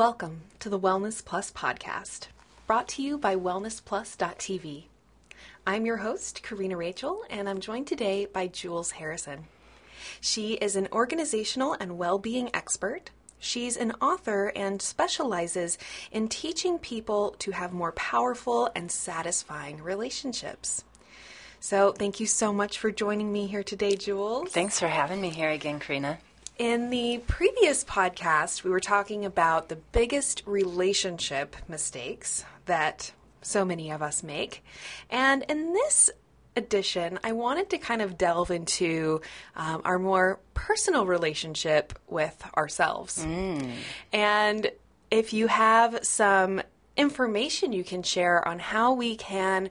Welcome to the Wellness Plus podcast, brought to you by wellnessplus.tv. I'm your host, Karina Rachel, and I'm joined today by Jules Harrison. She is an organizational and well being expert. She's an author and specializes in teaching people to have more powerful and satisfying relationships. So, thank you so much for joining me here today, Jules. Thanks for having me here again, Karina. In the previous podcast, we were talking about the biggest relationship mistakes that so many of us make. And in this edition, I wanted to kind of delve into um, our more personal relationship with ourselves. Mm. And if you have some information you can share on how we can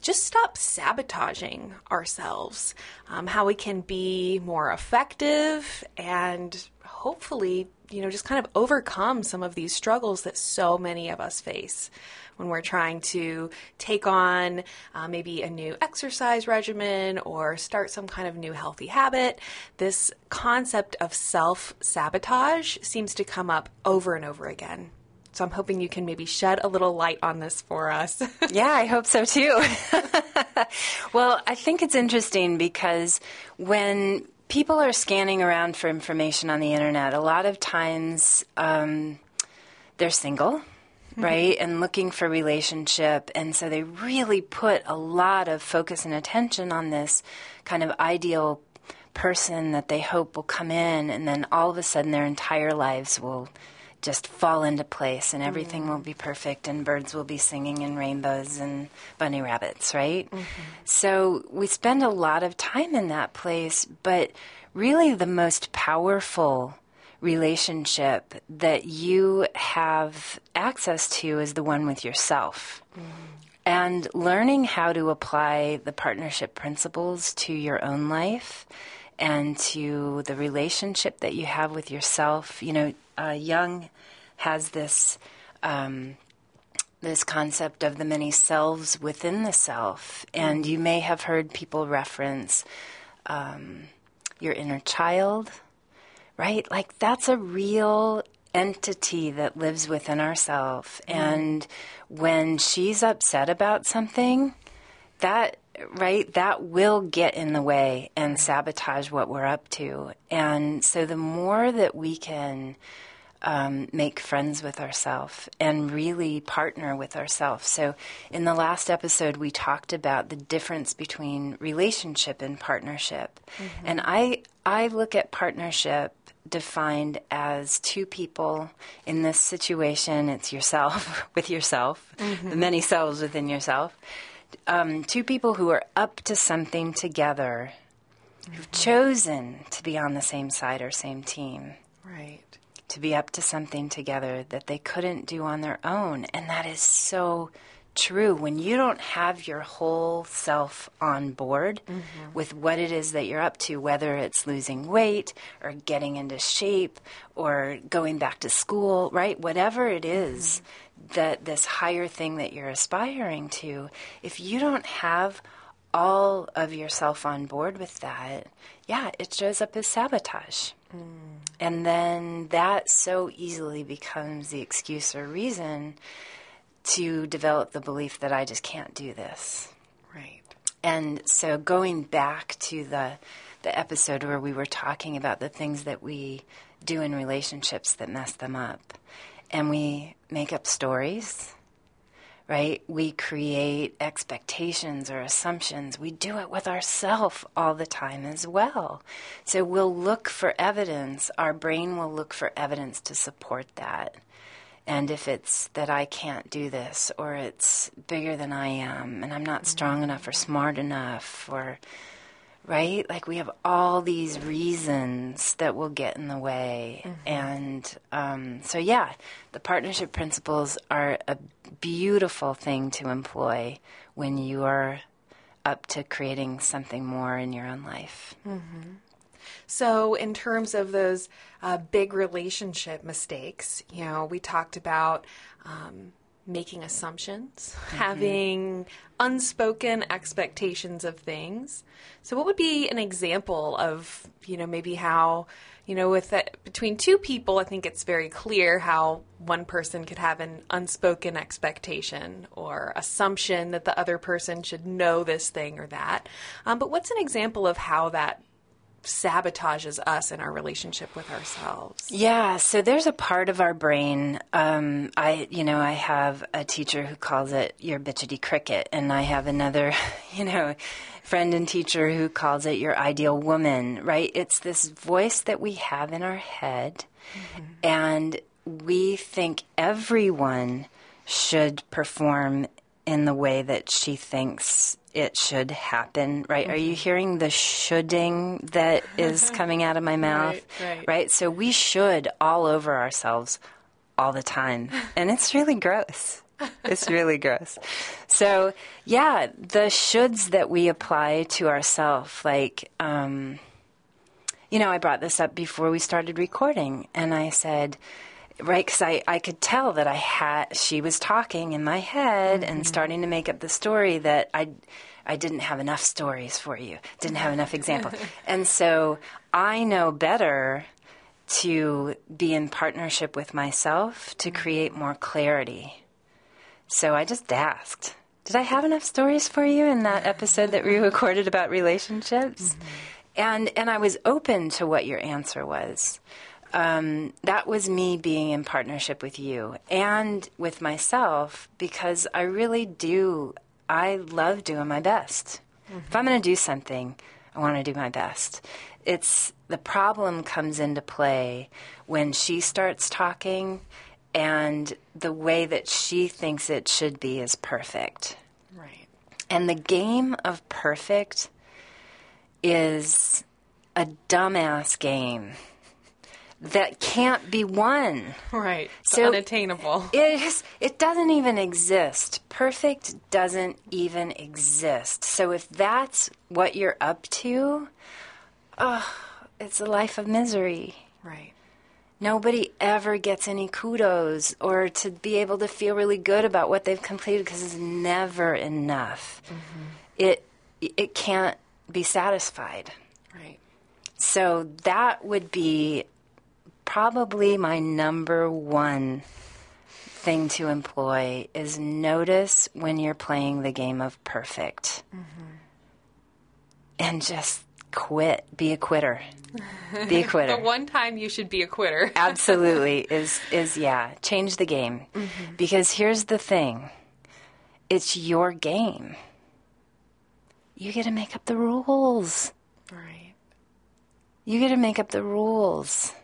just stop sabotaging ourselves, um, how we can be more effective and hopefully, you know, just kind of overcome some of these struggles that so many of us face when we're trying to take on uh, maybe a new exercise regimen or start some kind of new healthy habit. This concept of self sabotage seems to come up over and over again. So I'm hoping you can maybe shed a little light on this for us. yeah, I hope so too. well, I think it's interesting because when people are scanning around for information on the internet, a lot of times um, they're single. Right, and looking for relationship. And so they really put a lot of focus and attention on this kind of ideal person that they hope will come in, and then all of a sudden their entire lives will just fall into place and everything mm will be perfect and birds will be singing and rainbows and bunny rabbits, right? Mm-hmm. So we spend a lot of time in that place, but really the most powerful relationship that you have access to is the one with yourself. mm And learning how to apply the partnership principles to your own life and to the relationship that you have with yourself. You know, uh, Jung has this um, this concept of the many selves within the self, and you may have heard people reference um, your inner child, right? Like that's a real entity that lives within ourselves, mm. and when she's upset about something, that right? That will get in the way and sabotage what we're up to. And so the more that we can um, make friends with ourselves and really partner with ourselves. So, in the last episode, we talked about the difference between relationship and partnership. Mm-hmm. And I, I look at partnership defined as two people in this situation it's yourself with yourself, mm-hmm. the many selves within yourself um, two people who are up to something together, mm-hmm. who've chosen to be on the same side or same team. Right. To be up to something together that they couldn't do on their own. And that is so true. When you don't have your whole self on board mm-hmm. with what it is that you're up to, whether it's losing weight or getting into shape or going back to school, right? Whatever it is, mm-hmm that this higher thing that you're aspiring to, if you don't have all of yourself on board with that, yeah, it shows up as sabotage. Mm. And then that so easily becomes the excuse or reason to develop the belief that I just can't do this. Right. And so going back to the the episode where we were talking about the things that we do in relationships that mess them up and we make up stories, right? We create expectations or assumptions. We do it with ourselves all the time as well. So we'll look for evidence. Our brain will look for evidence to support that. And if it's that I can't do this, or it's bigger than I am, and I'm not strong mm-hmm. enough or smart enough, or right? Like we have all these reasons that will get in the way. Mm-hmm. And um, so, yeah, the partnership principles are a beautiful thing to employ when you are up to creating something more in your own life. Mm-hmm. So, in terms of those uh, big relationship mistakes, you know, we talked about um, making assumptions, having unspoken expectations of things. So, what would be an example of, you know, maybe how, you know, with that, between two people, I think it's very clear how one person could have an unspoken expectation or assumption that the other person should know this thing or that. Um, but what's an example of how that sabotages us in our relationship with ourselves. Yeah, so there's a part of our brain. Um, I, you know, I have a teacher who calls it your bitchity cricket, and I have another, you know, friend and teacher who calls it your ideal woman. Right? It's this voice that we have in our head, mm-hmm. and we think everyone should perform in the way that she thinks it should happen, right? Mm-hmm. Are you mm-hmm. hearing the shoulding that is coming out of my mouth? Right, right. right? So we should all over ourselves all the time. And it's really gross. It's really gross. So, yeah, the shoulds that we apply to ourselves, like, um, you know, I brought this up before we started recording, and I said, right because I, I could tell that i had she was talking in my head mm-hmm. and starting to make up the story that i i didn't have enough stories for you didn't have enough examples and so i know better to be in partnership with myself to mm-hmm. create more clarity so i just asked did i have enough stories for you in that episode that we recorded about relationships mm-hmm. and and i was open to what your answer was um, that was me being in partnership with you and with myself because I really do. I love doing my best. Mm-hmm. If I'm going to do something, I want to do my best. It's the problem comes into play when she starts talking and the way that she thinks it should be is perfect. Right. And the game of perfect is a dumbass game that can't be won. Right. It's so unattainable. It is it doesn't even exist. Perfect doesn't even exist. So if that's what you're up to, oh, it's a life of misery. Right. Nobody ever gets any kudos or to be able to feel really good about what they've completed because it's never enough. Mm-hmm. It it can't be satisfied. Right. So that would be probably my number one thing to employ is notice when you're playing the game of perfect. Mm-hmm. and just quit. Be a quitter. Be a quitter. The one time you should be a quitter. Absolutely. Is is yeah. Change the game. Mm-hmm. because here's the thing. It's your game. You get to make up the rules. Right. You get to make up the rules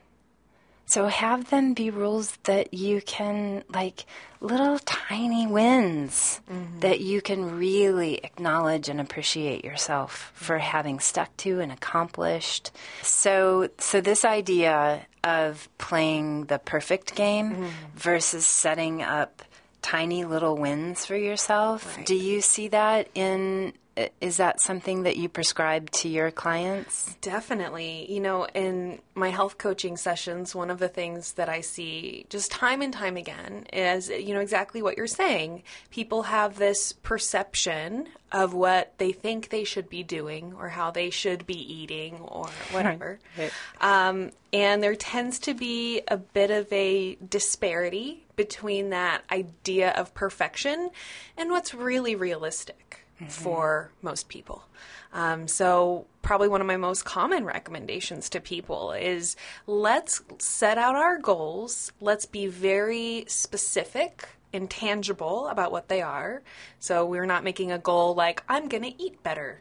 so have them be rules that you can, like little tiny wins mm-hmm. that you can really acknowledge and appreciate yourself for having stuck to and accomplished. So, so this idea of playing the perfect game mm-hmm. versus setting up tiny little wins for yourself. Right. Do you see that in is that something that you prescribe to your clients? Definitely. You know, in my health coaching sessions, one of the things that I see just time and time again is, you know, exactly what you're saying. People have this perception of what they think they should be doing or how they should be eating or whatever. Right. Um, and there tends to be a bit of a disparity between that idea of perfection and what's really realistic mm-hmm. for most people. Um, so, probably one of my most common recommendations to people is let's set out our goals. Let's be very specific and tangible about what they are. So, we're not making a goal like, I'm going to eat better.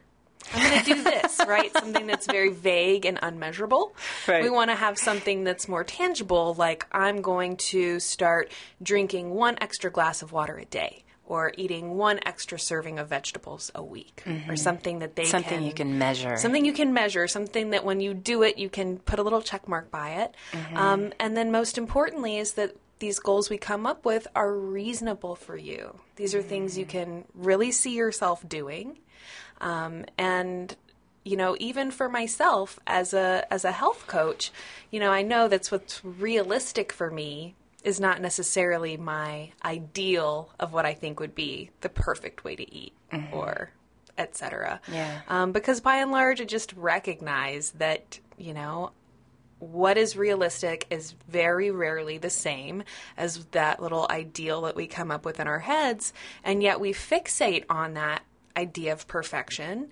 I'm going to do this, right? Something that's very vague and unmeasurable. Right. We want to have something that's more tangible, like I'm going to start drinking one extra glass of water a day or eating one extra serving of vegetables a week mm-hmm. or something that they something can, you can measure something you can measure something that when you do it you can put a little check mark by it mm-hmm. um, and then most importantly is that these goals we come up with are reasonable for you these are mm-hmm. things you can really see yourself doing um, and you know even for myself as a as a health coach you know i know that's what's realistic for me is not necessarily my ideal of what I think would be the perfect way to eat or etc. Yeah. Um, because by and large, I just recognize that, you know, what is realistic is very rarely the same as that little ideal that we come up with in our heads. And yet we fixate on that idea of perfection.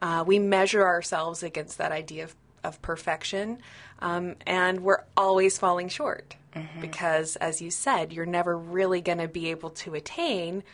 Uh, we measure ourselves against that idea of, of perfection. Um, and we're always falling short because, as you said, you're never really going to be able to attain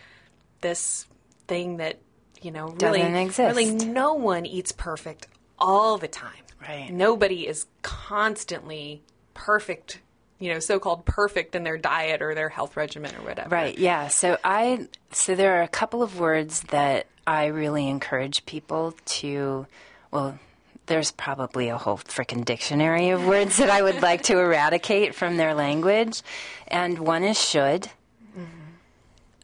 this thing that, you know, really, Doesn't exist. really no one eats perfect all the time. Right. Nobody is constantly perfect, you know, so-called perfect in their diet or their health regimen or whatever. Right, yeah. So I so there are a couple of words that I really encourage people to well there's probably a whole frickin' dictionary of words that I would like to eradicate from their language. And one is should.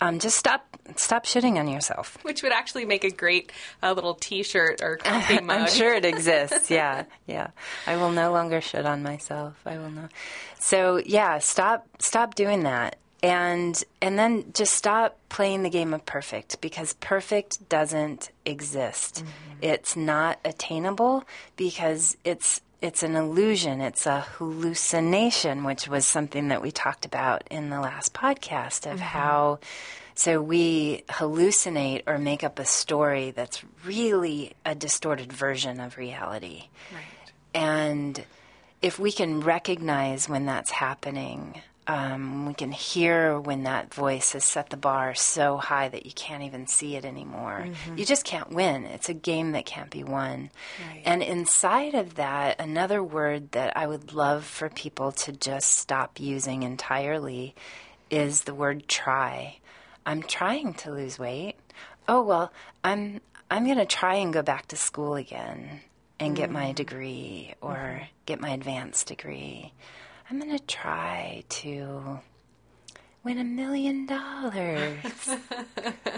Um, just stop stop shitting on yourself. Which would actually make a great uh, little T-shirt or coffee mug. I'm sure it exists. Yeah, yeah. I will no longer shit on myself. I will not. So yeah, stop stop doing that, and and then just stop playing the game of perfect because perfect doesn't exist. Mm-hmm. It's not attainable because it's it's an illusion. It's a hallucination, which was something that we talked about in the last podcast of mm-hmm. how. So we hallucinate or make up a story that's really a distorted version of reality. Right. And if we can recognize when that's happening, um, we can hear when that voice has set the bar so high that you can't even see it anymore. Mm-hmm. You just can't win. It's a game that can't be won. Right. And inside of that, another word that I would love for people to just stop using entirely is the word try. I'm trying to lose weight. Oh well, I'm I'm going to try and go back to school again and get my mm. degree or mm-hmm. get my advanced degree. I'm going to try to win a million dollars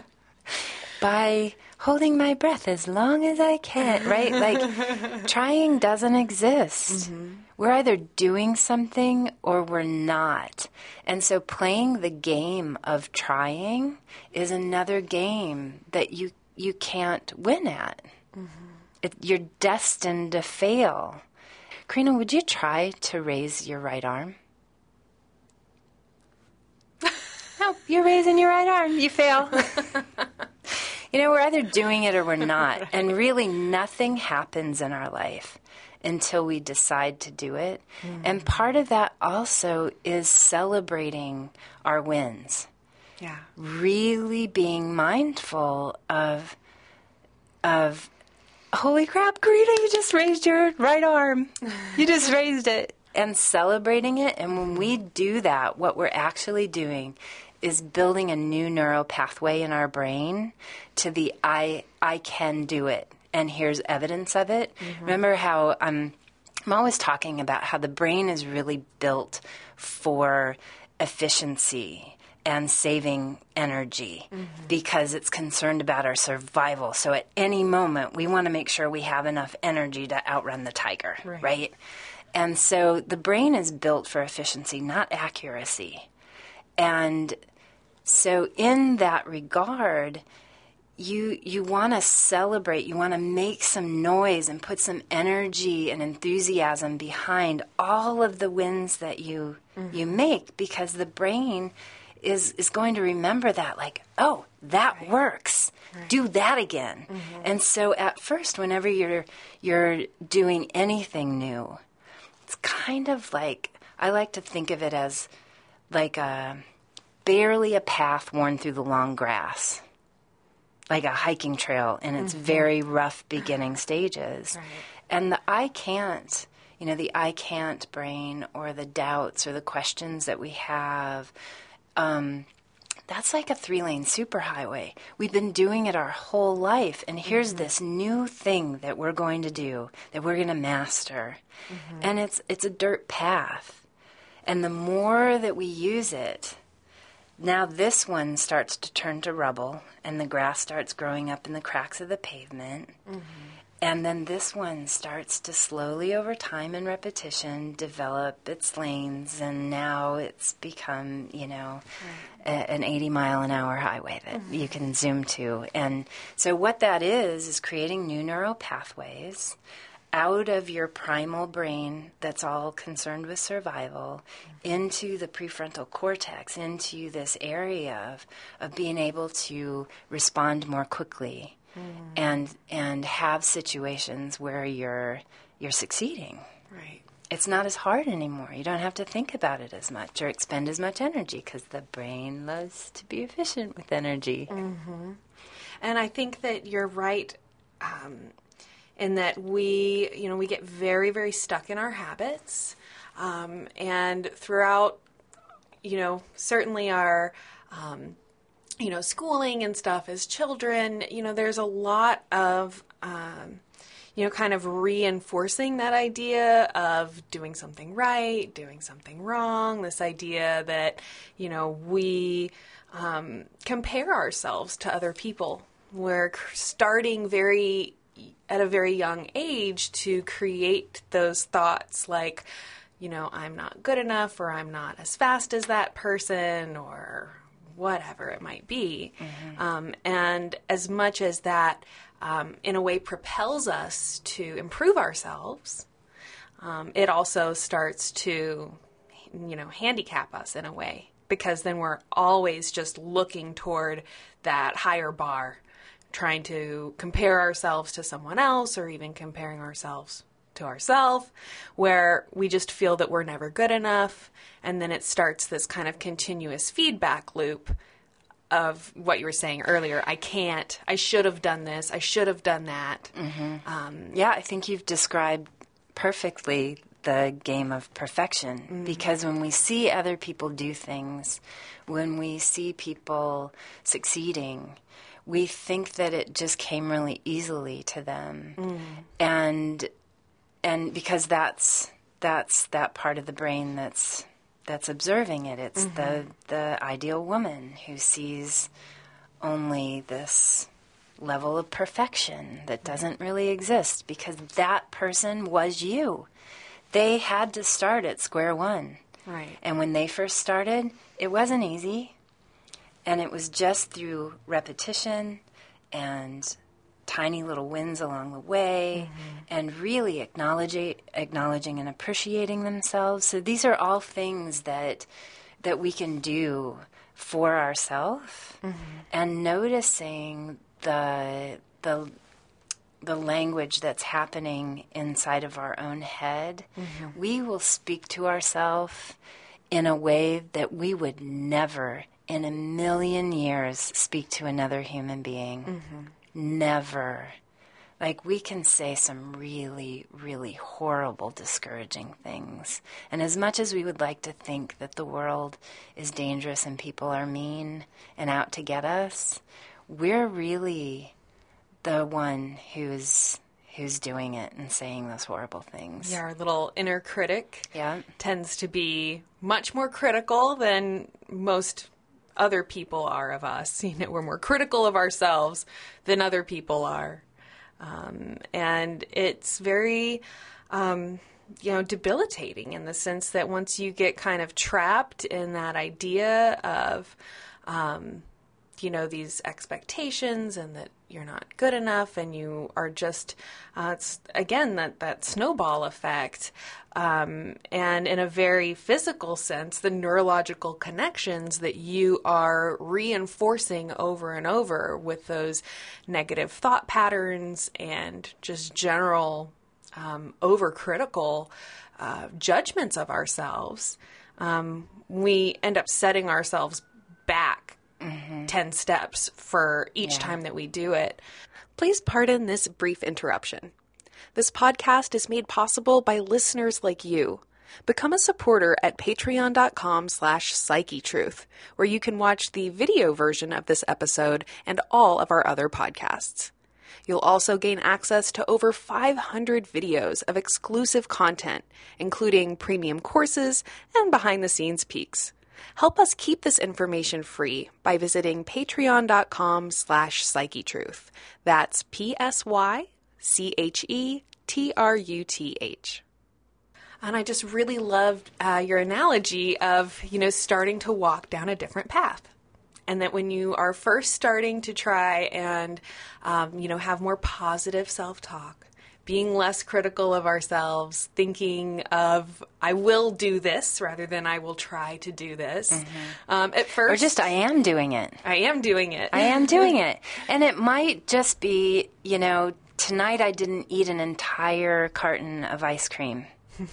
by holding my breath as long as I can, right? Like, trying doesn't exist. Mm-hmm. We're either doing something or we're not. And so, playing the game of trying is another game that you, you can't win at. Mm-hmm. It, you're destined to fail. Karina, would you try to raise your right arm? no, you're raising your right arm. You fail. you know, we're either doing it or we're not. And really, nothing happens in our life until we decide to do it. Mm-hmm. And part of that also is celebrating our wins Yeah. really being mindful of of holy crap Karina you just raised your right arm. You just raised it. And celebrating it and when we do that what we're actually doing is building a new neural pathway in our brain to the I I can do it. And here's evidence of it. Remember how um I'm always talking about how the brain is really built for efficiency and saving energy mm-hmm. because it's concerned about our survival. So at any moment, we want to make sure we have enough energy to outrun the tiger, Right. right? And so the brain is built for efficiency, not accuracy. And so in that regard, you you want to celebrate you want to make some noise and put some energy and enthusiasm behind all of the wins that you you mm-hmm. make because the brain is is going to remember that like oh that works. Do that again. Mm-hmm. And so at first whenever you're you're doing anything new it's kind of like I like to think of it as like a barely a path worn through the long grass. Like a hiking trail in its mm-hmm. very rough beginning stages. Right. And the I can't, you know, the I can't brain or the doubts or the questions that we have, um, that's like a three lane superhighway. We've been doing it our whole life. And here's mm-hmm. this new thing that we're going to do, that we're going to master. Mm-hmm. And it's, it's a dirt path. And the more that we use it, now this one starts to turn to rubble and the grass starts growing up in the cracks of the pavement. Mm-hmm. And then this one starts to slowly, over time and repetition, develop its lanes, and now it's become, you know, a, an 80 mile an hour highway that Mm-hmm. you can zoom to. And so, what that is, is creating new neural pathways out of your primal brain that's all concerned with survival into the prefrontal cortex, into this area of, of being able to respond more quickly and and have situations where you're you're succeeding. Right. It's not as hard anymore. You don't have to think about it as much or expend as much energy because the brain loves to be efficient with energy. And I think that you're right um, in that we, you know, we get very, very stuck in our habits. Um, and throughout, you know, certainly our, um, you know, schooling and stuff as children, you know, there's a lot of, um, you know, kind of reinforcing that idea of doing something right, doing something wrong, this idea that, you know, we um, compare ourselves to other people. We're starting very, at a very young age to create those thoughts like, you know, I'm not good enough or I'm not as fast as that person or whatever it might be. Um, and as much as that, um, in a way, propels us to improve ourselves, um, it also starts to, you know, handicap us in a way because then we're always just looking toward that higher bar, trying to compare ourselves to someone else or even comparing ourselves to ourselves, where we just feel that we're never good enough. And then it starts this kind of continuous feedback loop of what you were saying earlier. I can't, I should have done this, I should have done that. Mm-hmm. Um, yeah, I think you've described perfectly the game of perfection mm-hmm. because when we see other people do things, when we see people succeeding, we think that it just came really easily to them. Mm-hmm. And and because that's that's that part of the brain that's that's observing it. It's the mm-hmm. the ideal woman who sees only this level of perfection that mm-hmm. doesn't really exist because that person was you. They had to start at square one. Right. And when they first started, it wasn't easy. And it was just through repetition and tiny little wins along the way mm-hmm. and really acknowledging acknowledging and appreciating themselves. So these are all things that that we can do for ourselves mm-hmm. and noticing the the the language that's happening inside of our own head, mm-hmm. we will speak to ourselves in a way that we would never in a million years speak to another human being. Never. Like, we can say some really, really horrible, discouraging things. And as much as we would like to think that the world is dangerous and people are mean and out to get us, we're really the one who's who's doing it and saying those horrible things. Yeah, our little inner critic Yeah. tends to be much more critical than most other people are of us. You know, we're more critical of ourselves than other people are. Um, and it's very, um, you know, debilitating in the sense that once you get kind of trapped in that idea of, um, you know these expectations and that you're not good enough and you are just uh, it's again that that snowball effect um, and in a very physical sense the neurological connections that you are reinforcing over and over with those negative thought patterns and just general um, overcritical uh, judgments of ourselves um, we end up setting ourselves back Mm-hmm. 10 steps for each time that we do it. Please pardon this brief interruption. This podcast is made possible by listeners like you. Become a supporter at patreon.com slash psychetruth, where you can watch the video version of this episode and all of our other podcasts. You'll also gain access to over 500 videos of exclusive content, including premium courses and behind the scenes peeks. Help us keep this information free by visiting patreon.com slash psychetruth. That's P-S-Y C H E T R U T H. And I just really loved uh, your analogy of, you know, starting to walk down a different path. And that when you are first starting to try and, um, you know, have more positive self talk, being less critical of ourselves, thinking of I will do this rather than I will try to do this. Mm-hmm. Um, at first, or just I am doing it. I am doing it. I am doing it, and it might just be you know tonight I didn't eat an entire carton of ice cream.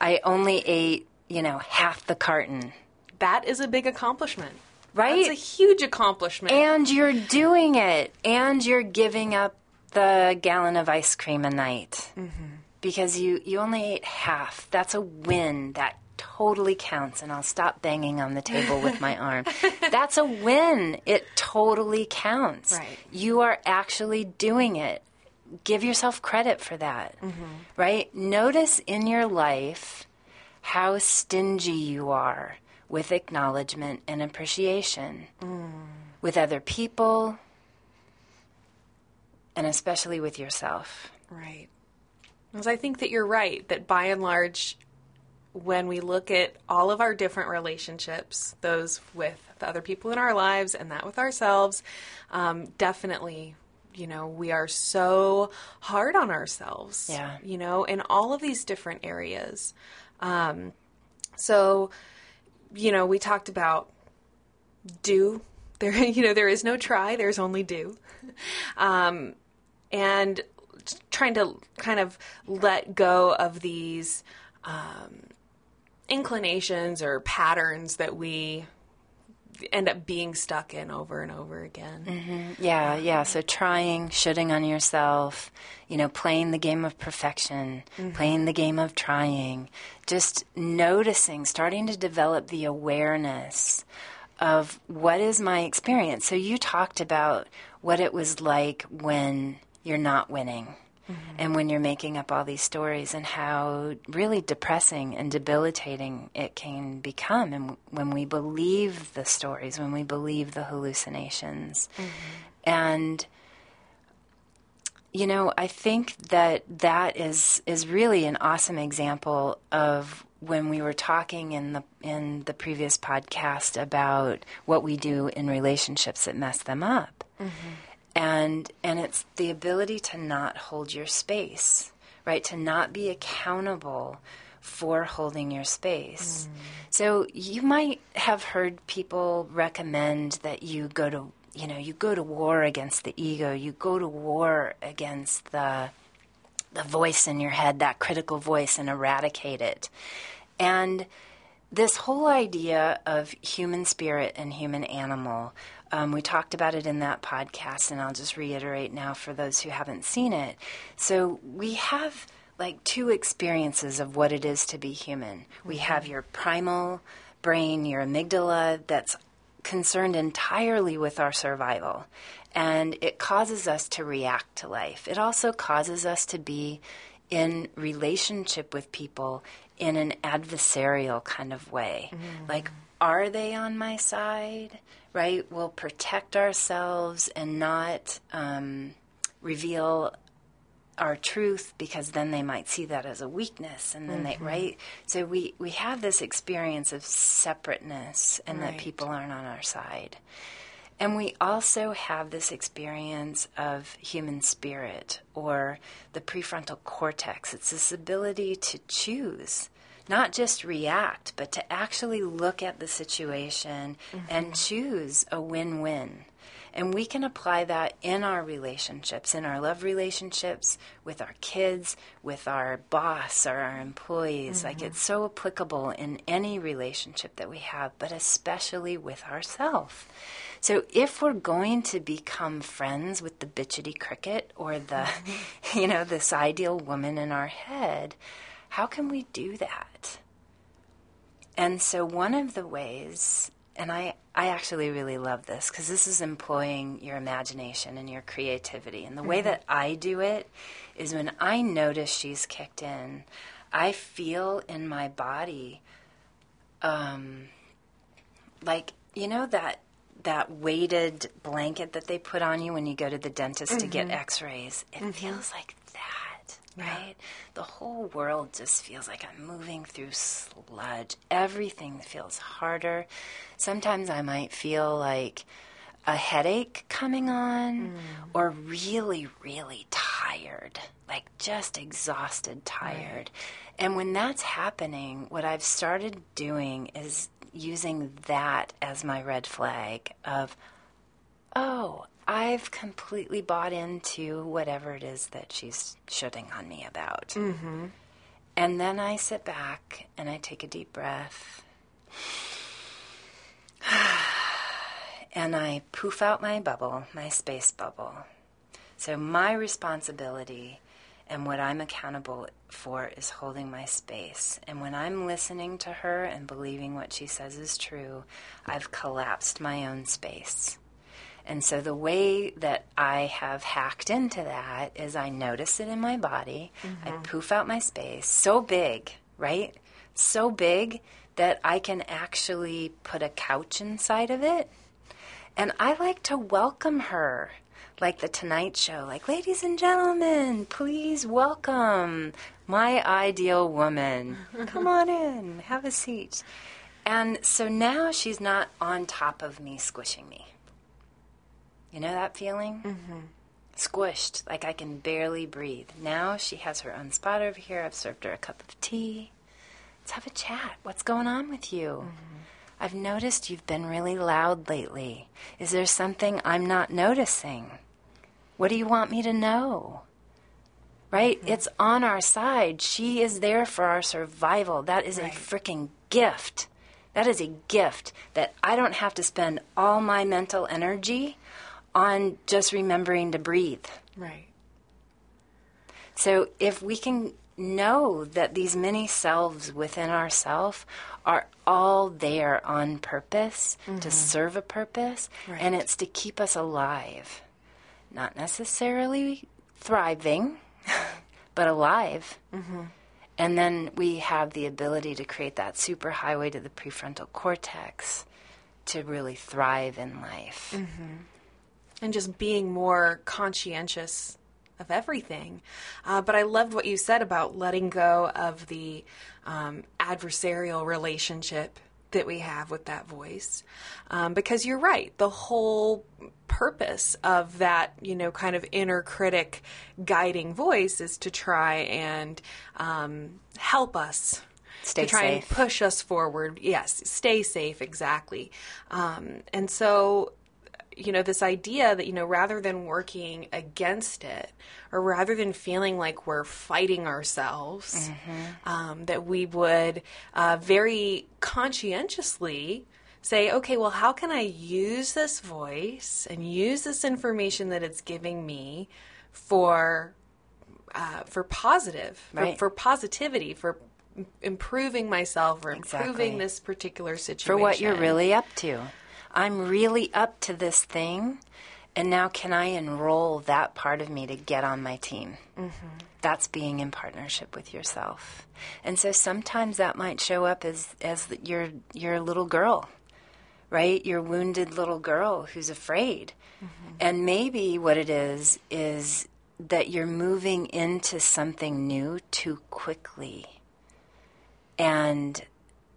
I only ate you know half the carton. That is a big accomplishment. Right? That's a huge accomplishment. And you're doing it. And you're giving up the gallon of ice cream a night mm-hmm. because you, you only ate half. That's a win. That totally counts. And I'll stop banging on the table with my arm. That's a win. It totally counts. Right. You are actually doing it. Give yourself credit for that. Mm-hmm. Right? Notice in your life how stingy you are with acknowledgement and appreciation mm. with other people, and especially with yourself. Right. Because I think that you're right, that by and large, when we look at all of our different relationships, those with the other people in our lives and that with ourselves, um, definitely, you know, we are so hard on ourselves. Yeah. You know, in all of these different areas. Um, so, you know, we talked about do. There, you know, there is no try. There's only do. Um, and trying to kind of let go of these um, inclinations or patterns that we end up being stuck in over and over again. Mm-hmm. Yeah, yeah. So trying, shooting on yourself, you know, playing the game of perfection, mm-hmm. playing the game of trying, just noticing, starting to develop the awareness of what is my experience. So you talked about what it was like when you're not winning. Mm-hmm. And when you're making up all these stories, and how really depressing and debilitating it can become, and when we believe the stories, when we believe the hallucinations, mm-hmm. and you know, I think that that is is really an awesome example of when we were talking in the in the previous podcast about what we do in relationships that mess them up. Mm-hmm and and it's the ability to not hold your space right? To not be accountable for holding your space. Mm. so you might have heard people recommend that you go to you know you go to war against the ego. You go to war against the the voice in your head that critical voice and eradicate it. And this whole idea of human spirit and human animal um, we talked about it in that podcast, and I'll just reiterate now for those who haven't seen it. So we have like two experiences of what it is to be human. Mm-hmm. We have your primal brain, your amygdala, that's concerned entirely with our survival. And it causes us to react to life. It also causes us to be in relationship with people in an adversarial kind of way. Mm-hmm. Like, are they on my side? Right? We'll protect ourselves and not um, reveal our truth because then they might see that as a weakness and then mm-hmm. they right so we we have this experience of separateness and right. that people aren't on our side and we also have this experience of human spirit or the prefrontal cortex it's this ability to choose not just react, but to actually look at the situation mm-hmm. and choose a win win. And we can apply that in our relationships, in our love relationships, with our kids, with our boss or our employees. Mm-hmm. Like it's so applicable in any relationship that we have, but especially with ourselves. So if we're going to become friends with the bitchity cricket or the, mm-hmm. you know, this ideal woman in our head, how can we do that? And so, one of the ways, and I, I actually really love this because this is employing your imagination and your creativity. And the mm-hmm. way that I do it is when I notice she's kicked in, I feel in my body, um, like, you know, that that weighted blanket that they put on you when you go to the dentist to get x-rays it feels like that right? The whole world just feels like i'm moving through sludge. Everything feels harder. Sometimes i might feel like a headache coming on mm. or really really tired like just exhausted tired. And when that's happening what i've started doing is using that as my red flag of oh i've completely bought into whatever it is that she's shitting on me about mm-hmm. and then i sit back and i take a deep breath and I poof out my bubble, my space bubble. So my responsibility and what I'm accountable for is holding my space. And when I'm listening to her and believing what she says is true, I've collapsed my own space. And so the way that I have hacked into that is I notice it in my body. I mm-hmm. poof out my space so big, right? So big that I can actually put a couch inside of it. And I like to welcome her, like the Tonight Show, like, ladies and gentlemen, please welcome my ideal woman. Come on in, have a seat. And so now she's not on top of me, squishing me. You know that feeling? Mm-hmm. Squished, like I can barely breathe. Now she has her own spot over here. I've served her a cup of tea. Let's have a chat. What's going on with you? I've noticed you've been really loud lately. Is there something I'm not noticing? What do you want me to know? Right? It's on our side. She is there for our survival. That is a freaking gift. That is a gift that I don't have to spend all my mental energy on just remembering to breathe. Right. So if we can know that these many selves within ourself are all there on purpose to mm-hmm. serve a purpose and it's to keep us alive not necessarily thriving but alive mm-hmm. and then we have the ability to create that super highway to the prefrontal cortex to really thrive in life mm-hmm. And just being more conscientious of everything. Uh, but I loved what you said about letting go of the um, adversarial relationship that we have with that voice. Um, because you're right, the whole purpose of that, you know, kind of inner critic guiding voice is to try and um, help us Stay safe. to try safe. and push us forward. Yes, stay safe, exactly. Um, and so, you know, this idea that, you know, rather than working against it, or rather than feeling like we're fighting ourselves, um, that we would uh, very conscientiously say, okay, well, how can I use this voice and use this information that it's giving me for uh, for positive, for, Right. for positivity, for improving myself or improving Exactly. this particular situation. for what you're really up to. I'm really up to this thing, and now can I enroll that part of me to get on my team? Mm-hmm. That's being in partnership with yourself. And so sometimes that might show up as as your your little girl, right? Your wounded little girl who's afraid. Mm-hmm. And maybe what it is is that you're moving into something new too quickly and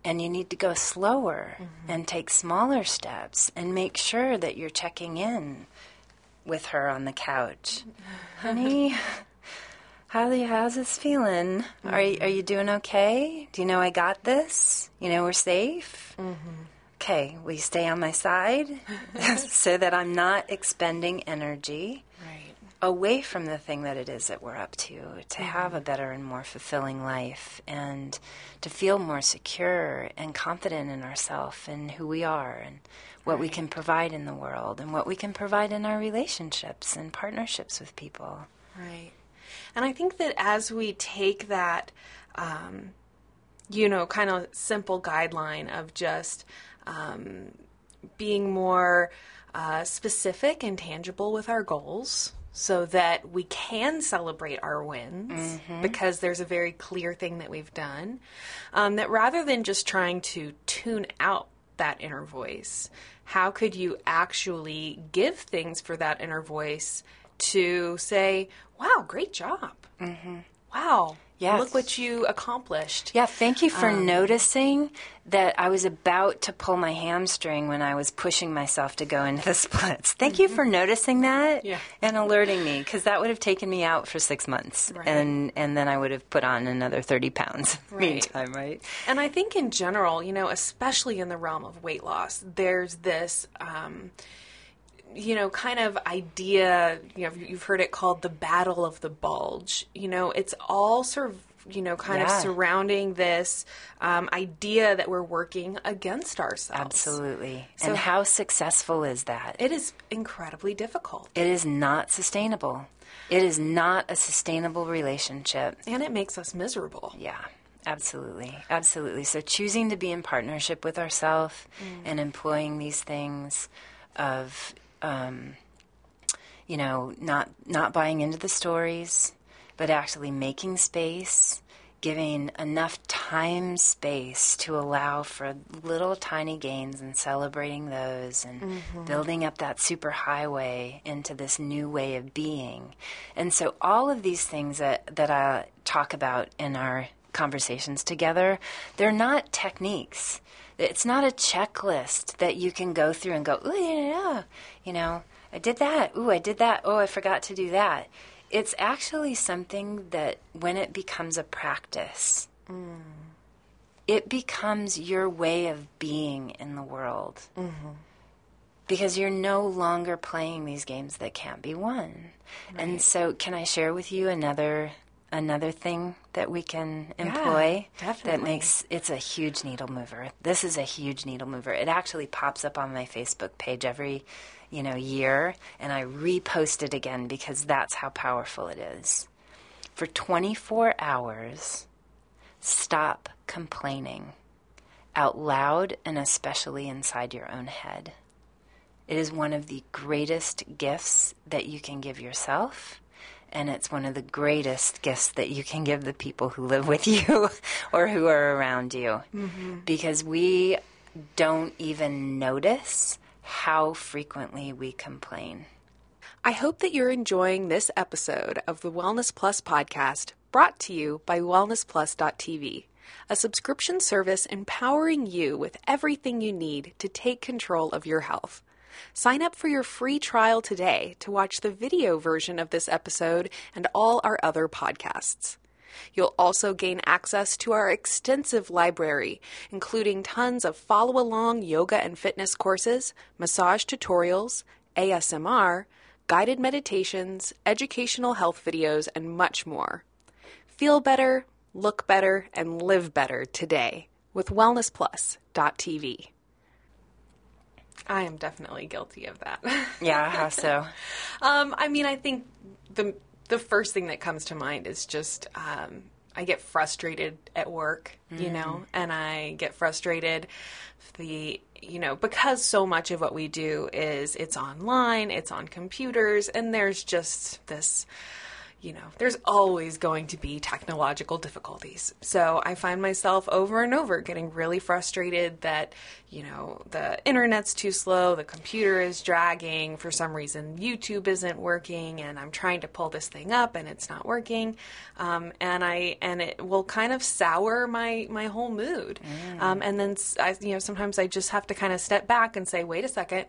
and you need to go slower mm-hmm. and take smaller steps and make sure that you're checking in with her on the couch. Mm-hmm. Honey how you, how's this feeling? Are you, are you mm-hmm. doing okay? Do you know i got this? You know we're safe? Okay will you stay on my side. So that i'm not expending energy. Away from the thing that it is that we're up to to have a better and more fulfilling life and to feel more secure and confident in ourselves and who we are and what we can provide in the world and what we can provide in our relationships and partnerships with people. Right. And I think that as we take that, um, you know, kind of simple guideline of just um, being more uh, specific and tangible with our goals so that we can celebrate our wins because there's a very clear thing that we've done, um, that rather than just trying to tune out that inner voice, how could you actually give things for that inner voice to say, wow, great job. Mm-hmm. Wow. Yes. Look what you accomplished. Yeah, thank you for noticing that I was about to pull my hamstring when I was pushing myself to go into the splits. Thank you for noticing that Yeah. and alerting me because that would have taken me out for six months, Right. and and then I would have put on another thirty pounds. Right. Meantime, right? And I think in general, you know, especially in the realm of weight loss, there's this, um, you know, kind of idea, you know, you've heard it called the battle of the bulge. You know, it's all sort of, you know, kind of surrounding this um, idea that we're working against ourselves. Absolutely. So- and how successful is that? It is incredibly difficult. It is not sustainable. It is not a sustainable relationship. And it makes us miserable. Yeah, absolutely. Absolutely. So choosing to be in partnership with ourselves and employing these things of um, you know, not not buying into the stories, but actually making space, giving enough time space to allow for little tiny gains and celebrating those and building up that super highway into this new way of being. And so all of these things that, that I talk about in our conversations together, they're not techniques. It's not a checklist that you can go through and go, oh, yeah, you know, I did that. Ooh, I did that. Oh, I forgot to do that. It's actually something that when it becomes a practice, mm. it becomes your way of being in the world. Mm-hmm. Because you're no longer playing these games that can't be won. And so, can I share with you another another thing that we can employ that makes it's a huge needle mover. This is a huge needle mover. It actually pops up on my Facebook page every, you know, year and I repost it again because that's how powerful it is. For 24 hours, stop complaining out loud and especially inside your own head. It is one of the greatest gifts that you can give yourself. And it's one of the greatest gifts that you can give the people who live with you or who are around you. Mm-hmm. Because we don't even notice how frequently we complain. I hope that you're enjoying this episode of the Wellness Plus podcast brought to you by wellnessplus.tv, a subscription service empowering you with everything you need to take control of your health. Sign up for your free trial today to watch the video version of this episode and all our other podcasts. You'll also gain access to our extensive library, including tons of follow along yoga and fitness courses, massage tutorials, ASMR, guided meditations, educational health videos, and much more. Feel better, look better, and live better today with wellnessplus.tv. I am definitely guilty of that. Yeah, how so? Um, I mean, I think the the first thing that comes to mind is just um, I get frustrated at work, you know, and I get frustrated the you know because so much of what we do is it's online, it's on computers, and there's just this you know, there's always going to be technological difficulties. So I find myself over and over getting really frustrated that, you know, the internet's too slow, the computer is dragging, for some reason YouTube isn't working, and I'm trying to pull this thing up and it's not working. Um, and I and it will kind of sour my my whole mood. Um, and then I, you know, sometimes I just have to kind of step back and say, wait a second,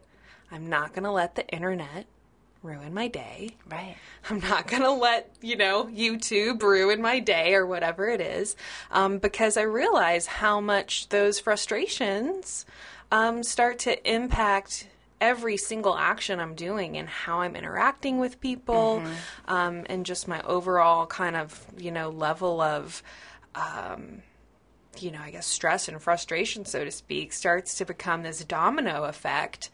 I'm not going to let the internet ruin my day. Right. I'm not going to let, you know, YouTube ruin my day or whatever it is, um, because I realize how much those frustrations um, start to impact every single action I'm doing and how I'm interacting with people um, and just my overall kind of, you know, level of. Um, you know, I guess stress and frustration, so to speak, starts to become this domino effect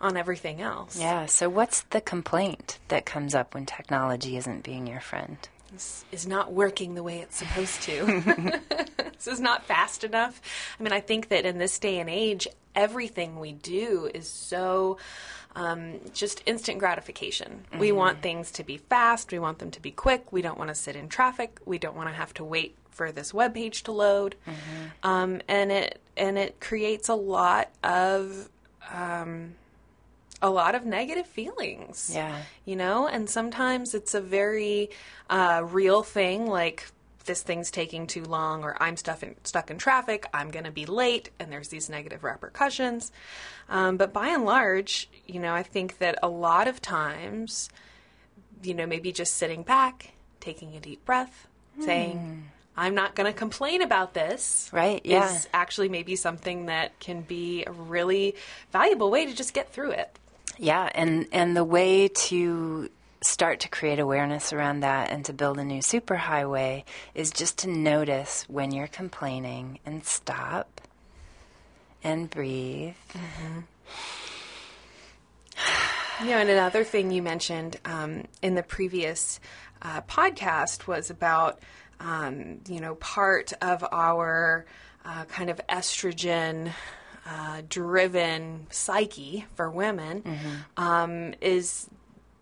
on everything else. Yeah, so what's the complaint that comes up when technology isn't being your friend? This is not working the way it's supposed to. this is not fast enough. I mean, I think that in this day and age, everything we do is so um, just instant gratification. We want things to be fast. We want them to be quick. We don't want to sit in traffic. We don't want to have to wait for this web page to load. Um, and it and it creates a lot of um, a lot of negative feelings. Yeah. You know, and sometimes it's a very uh, real thing like this thing's taking too long or I'm stuck in, stuck in traffic, I'm going to be late, and there's these negative repercussions. Um, but by and large, you know, I think that a lot of times, you know, maybe just sitting back, taking a deep breath, saying, I'm not going to complain about this. Right, yeah. Is actually maybe something that can be a really valuable way to just get through it. Yeah, and and the way to start to create awareness around that and to build a new superhighway is just to notice when you're complaining and stop and breathe. You know, and another thing you mentioned um, in the previous uh, podcast was about, um, you know, part of our uh, kind of estrogen uh, driven psyche for women um, is,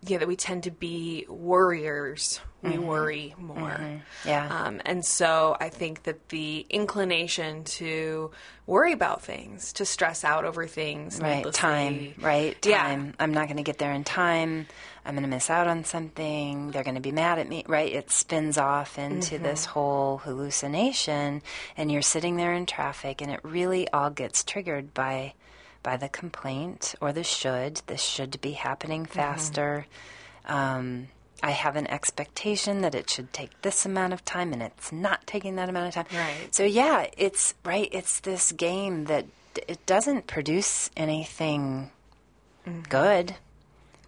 you know, that we tend to be worriers. We worry more. Yeah. Um, and so I think that the inclination to worry about things, to stress out over things, Right, time, right? Yeah. I'm not going to get there in time. I'm going to miss out on something. They're going to be mad at me, right? It spins off into mm-hmm. this whole hallucination, and you're sitting there in traffic, and it really all gets triggered by by the complaint or the should. This should be happening mm-hmm. faster. Um, I have an expectation that it should take this amount of time, and it's not taking that amount of time. Right. So yeah, it's right. It's this game that it doesn't produce anything mm-hmm. good.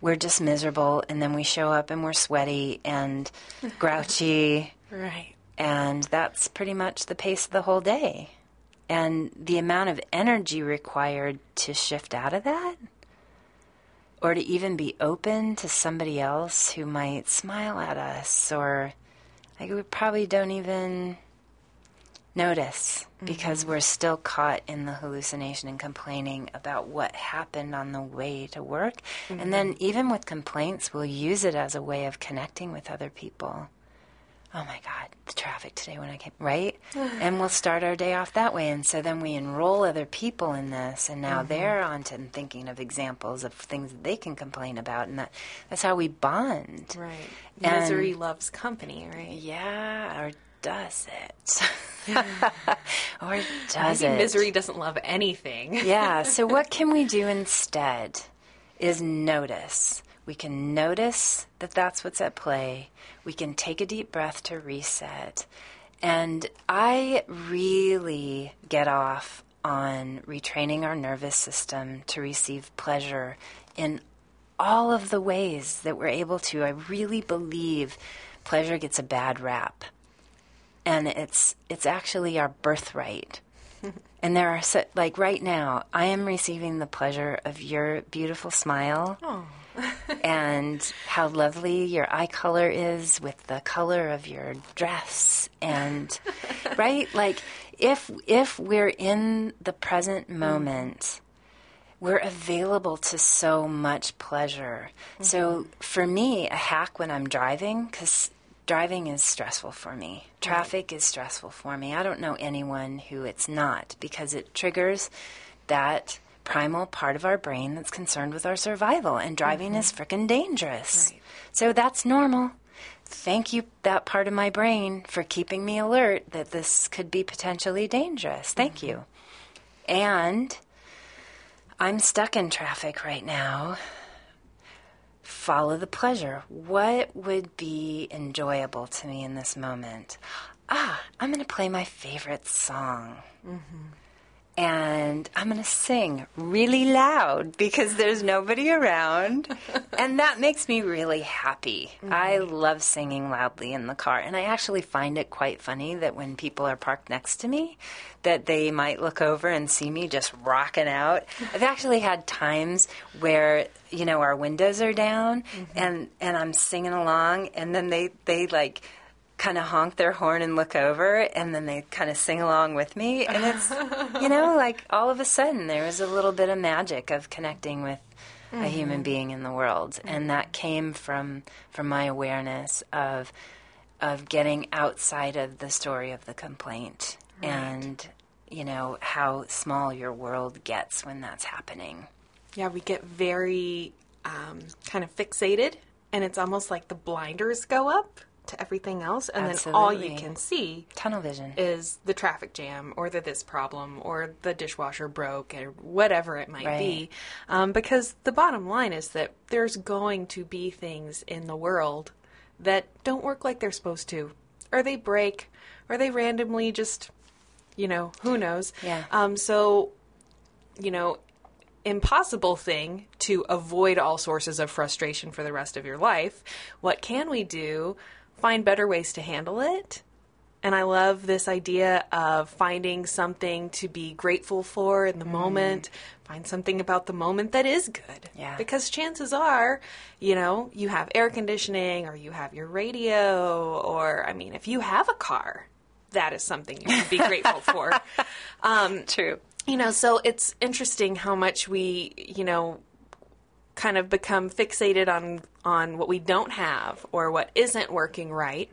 We're just miserable, and then we show up and we're sweaty and grouchy, Right. and that's pretty much the pace of the whole day. And the amount of energy required to shift out of that, or to even be open to somebody else who might smile at us, or like we probably don't even notice because mm-hmm. we're still caught in the hallucination and complaining about what happened on the way to work. And then, mm-hmm. even with complaints, we'll use it as a way of connecting with other people. Oh my God, the traffic today when I came, right? and we'll start our day off that way. And so then we enroll other people in this, and now mm-hmm. they're on to thinking of examples of things that they can complain about. And that, that's how we bond. Right. And- Misery loves company, right? Yeah, or does it? or does Maybe it? misery doesn't love anything. yeah, so what can we do instead is notice. We can notice that that's what's at play. We can take a deep breath to reset. And I really get off on retraining our nervous system to receive pleasure in all of the ways that we're able to. I really believe pleasure gets a bad rap. And it's it's actually our birthright. And there are so, like right now, I am receiving the pleasure of your beautiful smile and how lovely your eye color is with the color of your dress. And right? Like if if we're in the present mm-hmm. moment we're available to so much pleasure. So mm-hmm. for me, a hack when I'm driving, because driving is stressful for me, traffic is stressful for me. I don't know anyone who it's not because it triggers that primal part of our brain that's concerned with our survival, and driving mm-hmm. is frickin' dangerous. Right. So that's normal. Thank you, that part of my brain, for keeping me alert that this could be potentially dangerous. Thank mm-hmm. you. And I'm stuck in traffic right now. Follow the pleasure. What would be enjoyable to me in this moment? Ah, I'm going to play my favorite song. And I'm going to sing really loud because there's nobody around. and that makes me really happy. I love singing loudly in the car. And I actually find it quite funny that when people are parked next to me, that they might look over and see me just rocking out. I've actually had times where, you know, our windows are down mm-hmm. and, and I'm singing along and then they, they like, kind of honk their horn and look over and then they kind of sing along with me. And it's you know like all of a sudden there was a little bit of magic of connecting with a human being in the world. And that came from from my awareness of of getting outside of the story of the complaint and you know how small your world gets when that's happening. Yeah, we get very um, kind of fixated, and it's almost like the blinders go up to everything else, and then all you can see Tunnel vision. is the traffic jam or the this problem or the dishwasher broke or whatever it might be. Um, because the bottom line is that there's going to be things in the world that don't work like they're supposed to, or they break, or they randomly just, you know, who knows. Yeah. Um, so, you know, impossible thing to avoid all sources of frustration for the rest of your life. What can we do? Find better ways to handle it. And I love this idea of finding something to be grateful for in the mm. moment. Find something about the moment that is good. Yeah. Because chances are, you know, you have air conditioning or you have your radio, or, I mean, if you have a car, that is something you should be grateful for. Um, True. You know, so it's interesting how much we, you know, kind of become fixated on on what we don't have or what isn't working right,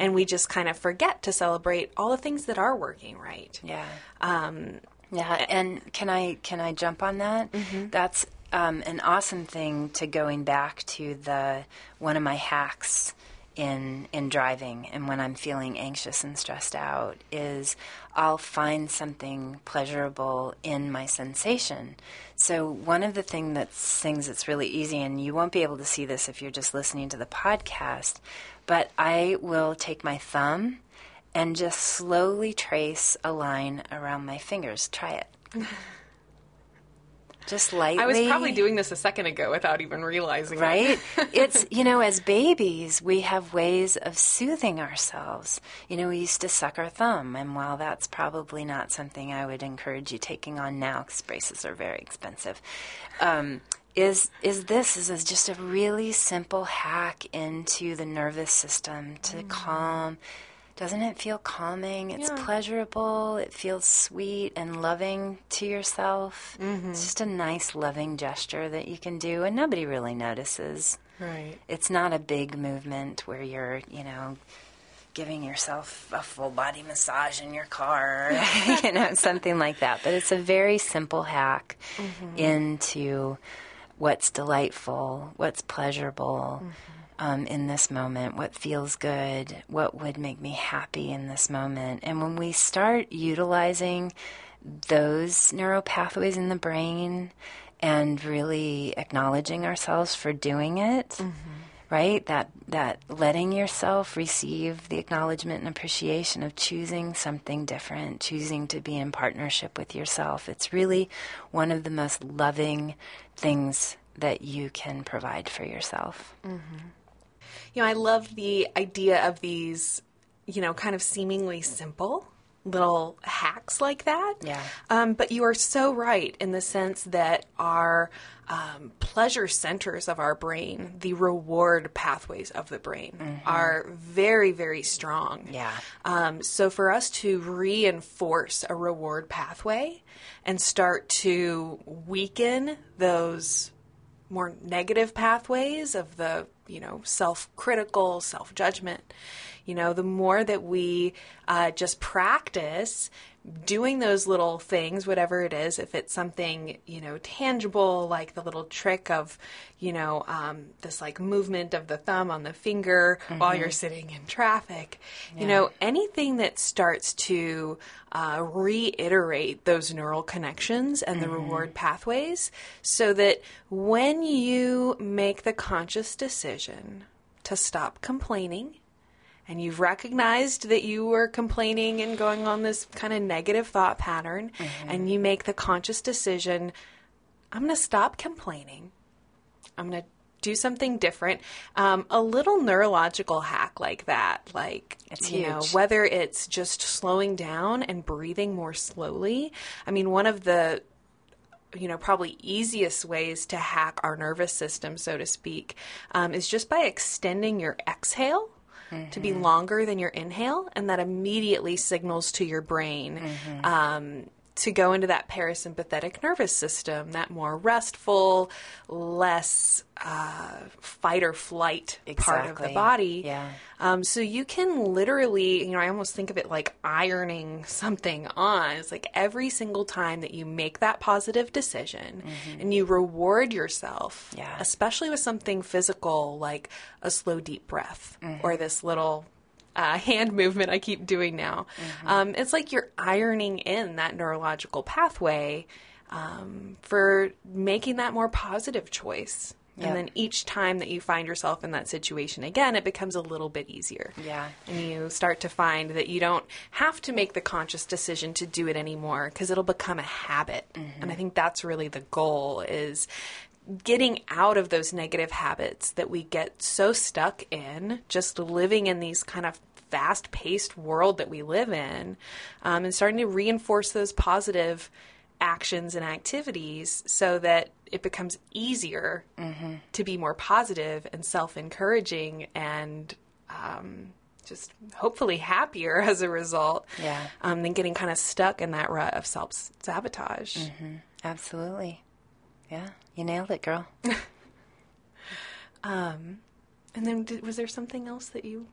and we just kind of forget to celebrate all the things that are working right. Yeah. Um, yeah, and can I can I jump on that? That's um, an awesome thing to going back to the one of my hacks in in driving and when I'm feeling anxious and stressed out is I'll find something pleasurable in my sensation. So one of the thing that's things that's really easy and you won't be able to see this if you're just listening to the podcast, but I will take my thumb and just slowly trace a line around my fingers. Try it. just lightly. I was probably doing this a second ago without even realizing it. Right? it's, you know, as babies, we have ways of soothing ourselves. You know, we used to suck our thumb, and while that's probably not something I would encourage you taking on now, because braces are very expensive, um, is is this is, is just a really simple hack into the nervous system to calm. Doesn't it feel calming? It's Yeah. pleasurable. It feels sweet and loving to yourself. Mm-hmm. It's just a nice, loving gesture that you can do, and nobody really notices. Right. It's not a big movement where you're, you know, giving yourself a full body massage in your car, you know, something like that. But it's a very simple hack into what's delightful, what's pleasurable um, in this moment, what feels good, what would make me happy in this moment. And when we start utilizing those neural pathways in the brain and really acknowledging ourselves for doing it, right? That that letting yourself receive the acknowledgement and appreciation of choosing something different, choosing to be in partnership with yourself. It's really one of the most loving things that you can provide for yourself. You know, I love the idea of these, you know, kind of seemingly simple little hacks like that. Yeah. Um, but you are so right in the sense that our um, pleasure centers of our brain, the reward pathways of the brain, are very, very strong. Yeah. Um, so for us to reinforce a reward pathway and start to weaken those more negative pathways of the you know self-critical self-judgment. You know the more that we uh, just practice doing those little things whatever it is if it's something you know tangible like the little trick of you know um, this like movement of the thumb on the finger while you're sitting in traffic you know anything that starts to uh, reiterate those neural connections and the reward pathways so that when you make the conscious decision to stop complaining and you've recognized that you were complaining and going on this kind of negative thought pattern and you make the conscious decision i'm going to stop complaining. I'm going to do something different. Um, a little neurological hack like that like It's you know whether it's just slowing down and breathing more slowly. I mean one of the you know, probably easiest ways to hack our nervous system, so to speak, um, is just by extending your exhale to be longer than your inhale, and that immediately signals to your brain, um, to go into that parasympathetic nervous system, that more restful, less uh, fight or flight part of the body. Yeah. Um, so you can literally, you know, I almost think of it like ironing something on. It's like every single time that you make that positive decision and you reward yourself, Mm-hmm. Yeah. especially with something physical like a slow, deep breath Mm-hmm. or this little uh, hand movement I keep doing now. Mm-hmm. Um, it's like you're ironing in that neurological pathway um, for making that more positive choice. Yep. And then each time that you find yourself in that situation again, it becomes a little bit easier. Yeah. And you start to find that you don't have to make the conscious decision to do it anymore because it'll become a habit. And I think that's really the goal is getting out of those negative habits that we get so stuck in just living in these kind of fast paced world that we live in um, and starting to reinforce those positive actions and activities so that it becomes easier to be more positive and self encouraging and um, just hopefully happier as a result Yeah. um, than getting kind of stuck in that rut of self sabotage. Absolutely. Yeah. You nailed it, girl. And then did, was there something else that you,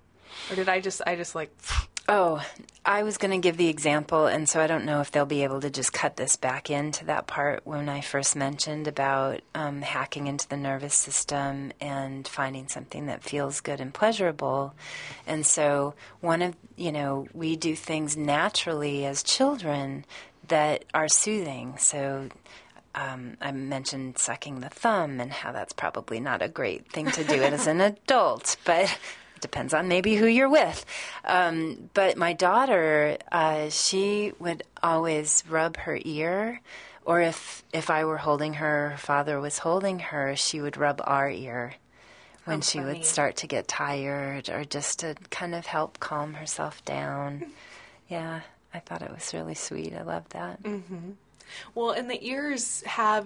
or did I just, I just like, Oh, I was going to give the example, and so I don't know if they'll be able to just cut this back into that part when I first mentioned about um, hacking into the nervous system and finding something that feels good and pleasurable. And so, one of, you know, we do things naturally as children that are soothing. So, um, I mentioned sucking the thumb and how that's probably not a great thing to do as an adult, but it depends on maybe who you're with. Um, but my daughter, uh, she would always rub her ear, or if if I were holding her, her father was holding her, she would rub our ear when How she funny. would start to get tired, or just to kind of help calm herself down. yeah, I thought it was really sweet. I love that. Well, and the ears have,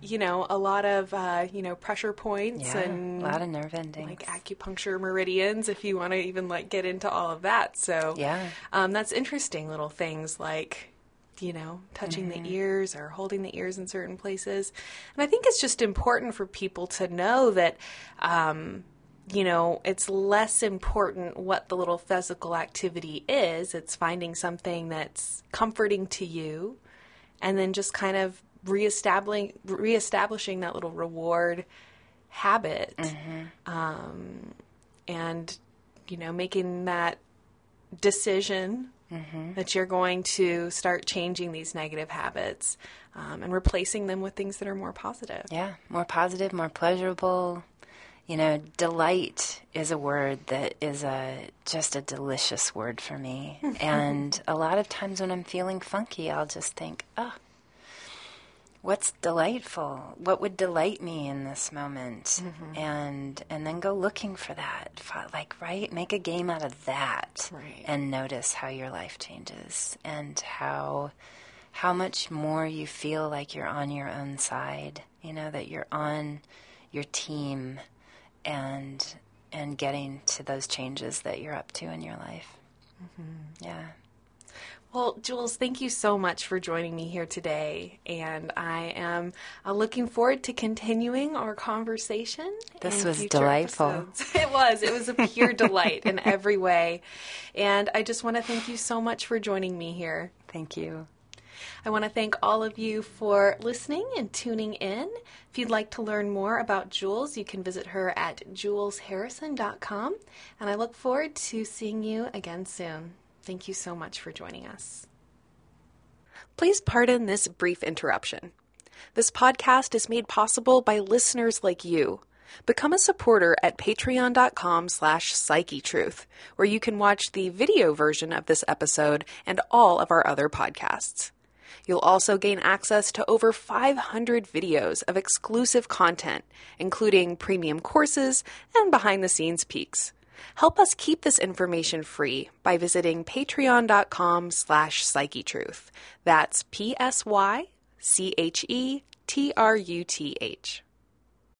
you know, a lot of, uh, you know, pressure points Yeah, and a lot of nerve endings. like acupuncture meridians if you want to even like get into all of that. So Yeah. um, that's interesting little things like you know touching Mm-hmm. the ears or holding the ears in certain places. And I think it's just important for people to know that. Um, you know, it's less important what the little physical activity is. It's finding something that's comforting to you and then just kind of reestablishing reestablishing that little reward habit. Um, and you know making that decision that you're going to start changing these negative habits um, and replacing them with things that are more positive. Yeah, more positive, more pleasurable. You know, delight is a word that is a just a delicious word for me. and a lot of times when I'm feeling funky, I'll just think, "Oh, what's delightful? What would delight me in this moment?" Mm-hmm. And and then go looking for that. Like, right, make a game out of that. Right. And notice how your life changes and how how much more you feel like you're on your own side, you know, that you're on your team and and getting to those changes that you're up to in your life. Yeah. Well, Jules, thank you so much for joining me here today. And I am uh, looking forward to continuing our conversation. This was delightful. episodes. It was. It was a pure delight in every way. And I just want to thank you so much for joining me here. Thank you. I want to thank all of you for listening and tuning in. If you'd like to learn more about Jules, you can visit her at julesharrison.com. And I look forward to seeing you again soon. Thank you so much for joining us. Please pardon this brief interruption. This podcast is made possible by listeners like you. Become a supporter at patreon.com slash psychetruth, where you can watch the video version of this episode and all of our other podcasts. You'll also gain access to over 500 videos of exclusive content, including premium courses and behind the scenes peeks. Help us keep this information free by visiting patreon.com slash. That's P-S-Y-C-H-E-T-R-U-T-H.